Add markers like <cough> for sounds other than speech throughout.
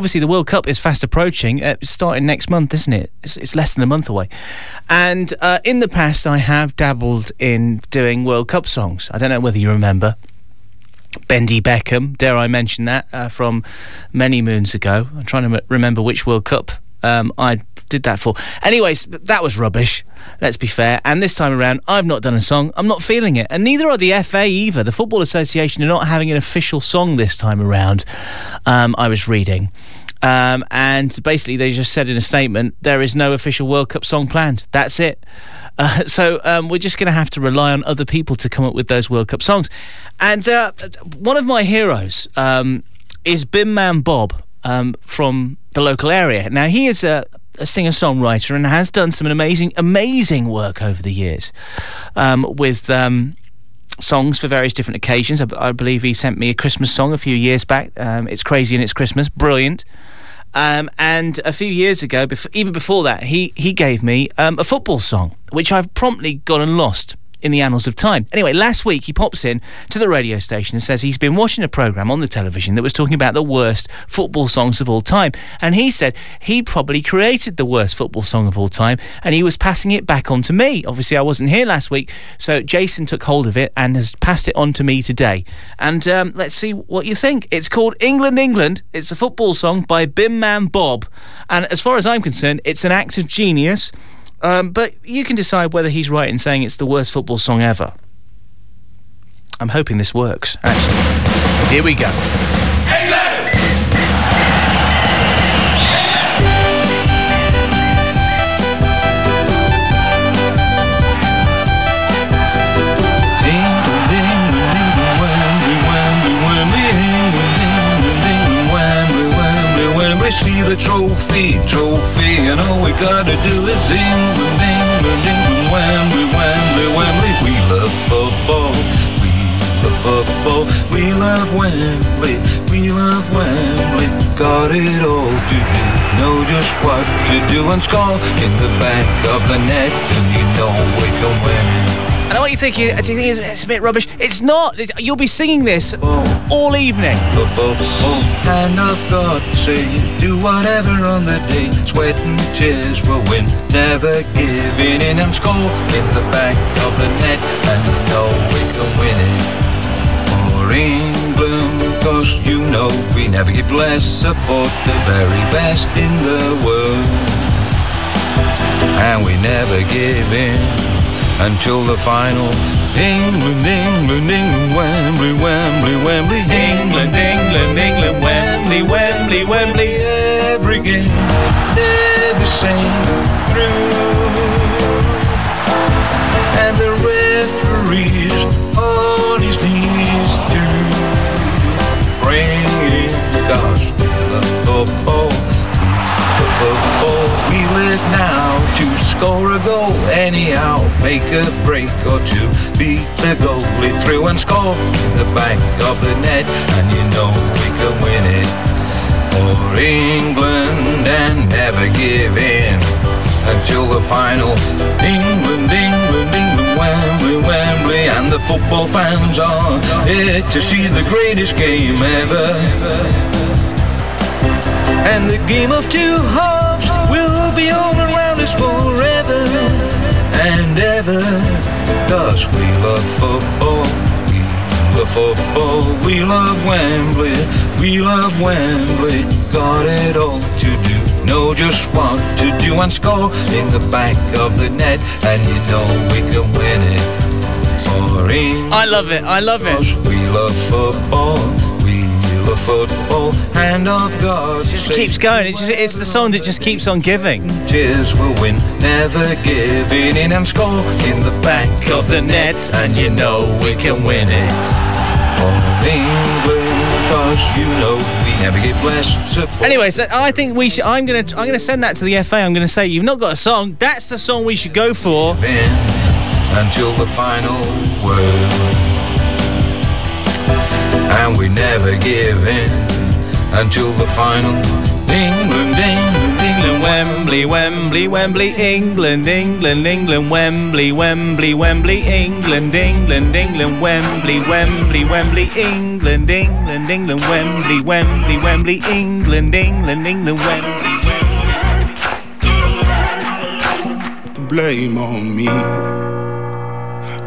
obviously the World Cup is fast approaching. Uh, it's starting next month, isn't it? It's, it's less than a month away. And uh, in the past, I have dabbled in doing World Cup songs. I don't know whether you remember. Bendy Beckham, dare I mention that, uh, from many moons ago. I'm trying to m- remember which World Cup um, I did that for. Anyways, that was rubbish. Let's be fair. And this time around, I've not done a song. I'm not feeling it, and neither are the FA either. The Football Association are not having an official song this time around. Um, I was reading. Um, and basically, they just said in a statement, there is no official World Cup song planned. That's it. Uh, <laughs> so um, we're just going to have to rely on other people to come up with those World Cup songs. And uh, one of my heroes um, is Bin Man Bob um, from the local area. Now he is a, a singer songwriter and has done some amazing, amazing work over the years um, with. Um, songs for various different occasions. I, I, believe he sent me a Christmas song a few years back. Um, it's crazy and it's Christmas, brilliant. Um, and a few years ago, bef- even before that, he he gave me um, a football song, which I've promptly gone and lost in the annals of time. Anyway, last week he pops in to the radio station and says he's been watching a program on the television that was talking about the worst football songs of all time. And he said he probably created the worst football song of all time and he was passing it back on to me. Obviously, I wasn't here last week, so Jason took hold of it and has passed it on to me today. And um, let's see what you think. It's called England, England. It's a football song by Bin Man Bob. And as far as I'm concerned, it's an act of genius. Um, but you can decide whether he's right in saying it's the worst football song ever. I'm hoping this works, actually. Here we go. See the trophy, trophy, and all we gotta do is England, England, England, Wembley, Wembley, Wembley. We love football, we love football, we love Wembley, we love Wembley. Got it all to do, know just what to do and score in the back of the net, and you know we can win. I know what you're thinking. Do you think it's, it's a bit rubbish? It's not. It's, you'll be singing this all evening. Oh, oh, oh, and I've got to say, do whatever on the day. Sweat and tears will win. Never giving in and score in the back of the net. And you know we can win it for England. Cause you know we never give less. Support the very best in the world. And we never give in until the final. England, England, England, Wembley, Wembley, Wembley. England, England, England, Wembley, Wembley, Wembley. Every game, never same through. And the referee's anyhow, make a break or two, beat the goalie through and score in the back of the net, and you know we can win it for England and never give in until the final. England, England, England, Wembley, Wembley, and the football fans are here to see the greatest game ever. And the game of two halves Cause we love football, we love football, we love Wembley, we love Wembley. Got it all to do, know just what to do and score in the back of the net, and you know we can win it. I love it, I love it. We love football the football hand of God. It just keeps going. It just, it's the song that just keeps on giving. Cheers will win, never giving in and score in the back of the net, and you know we can win it. For England, cause you know we never give less support. Anyway, so I think we should. I'm gonna. I'm gonna send that to the FA. I'm gonna say you've not got a song. That's the song we should go for. Until the final word and we never give in until the final. England, England, England, Wembley. Wembley, Wembley, England, England, England, Wembley, Wembley, Wembley, England, England, England, Wembley, Wembley, Wembley, England, England, England, Wembley, Wembley, Wembley, England, England, England, Wembley. Blame on me.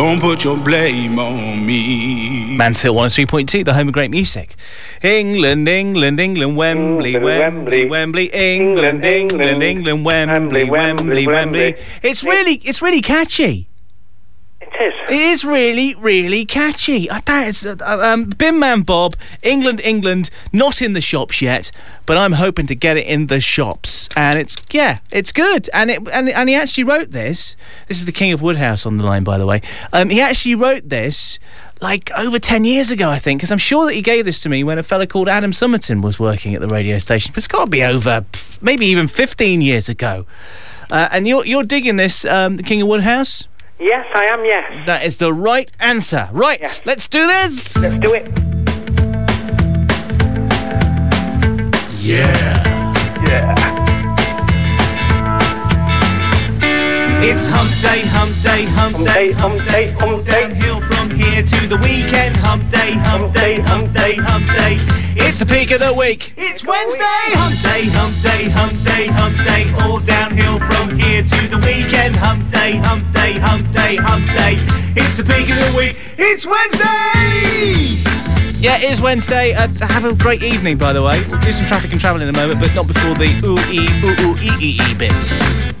Don't put your blame on me. Mansfield 103.2, the home of great music. England, England, England, Wembley, Wembley, Wembley, England, England, England, Wembley, Wembley, Wembley. It's really, it's really catchy. It is. It is really, really catchy. Uh, that is, uh, um, Bin Man Bob, England, England, not in the shops yet, but I'm hoping to get it in the shops. And it's, yeah, it's good. And it, and, and he actually wrote this. This is the King of Woodhouse on the line, by the way. Um, he actually wrote this like over 10 years ago, I think, because I'm sure that he gave this to me when a fella called Adam Summerton was working at the radio station. But it's got to be over maybe even 15 years ago. Uh, and you're, you're digging this, um, the King of Woodhouse? Yes, I am, yes. That is the right answer. Right, Yes. let's do this. Let's do it. Yeah. Yeah. It's hump day, hump day, hump day, hump day, all hump day. downhill from here to the weekend. Hump day, hump day, hump day, hump day. It's the peak of the week. It's Wednesday. Hump day, hump day, hump day, hump day, all downhill from here to the weekend. Hump day, hump day, hump day, hump day. It's the peak of the week. It's Wednesday. Yeah, it is Wednesday. Uh, have a great evening, by the way. We'll do some traffic and travel in a moment, but not before the ooh ee ooh ooh ee ee ee bit.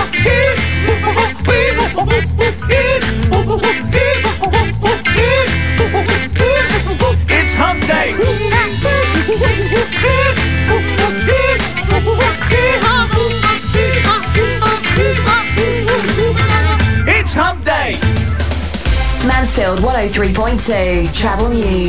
103.2 Travel News.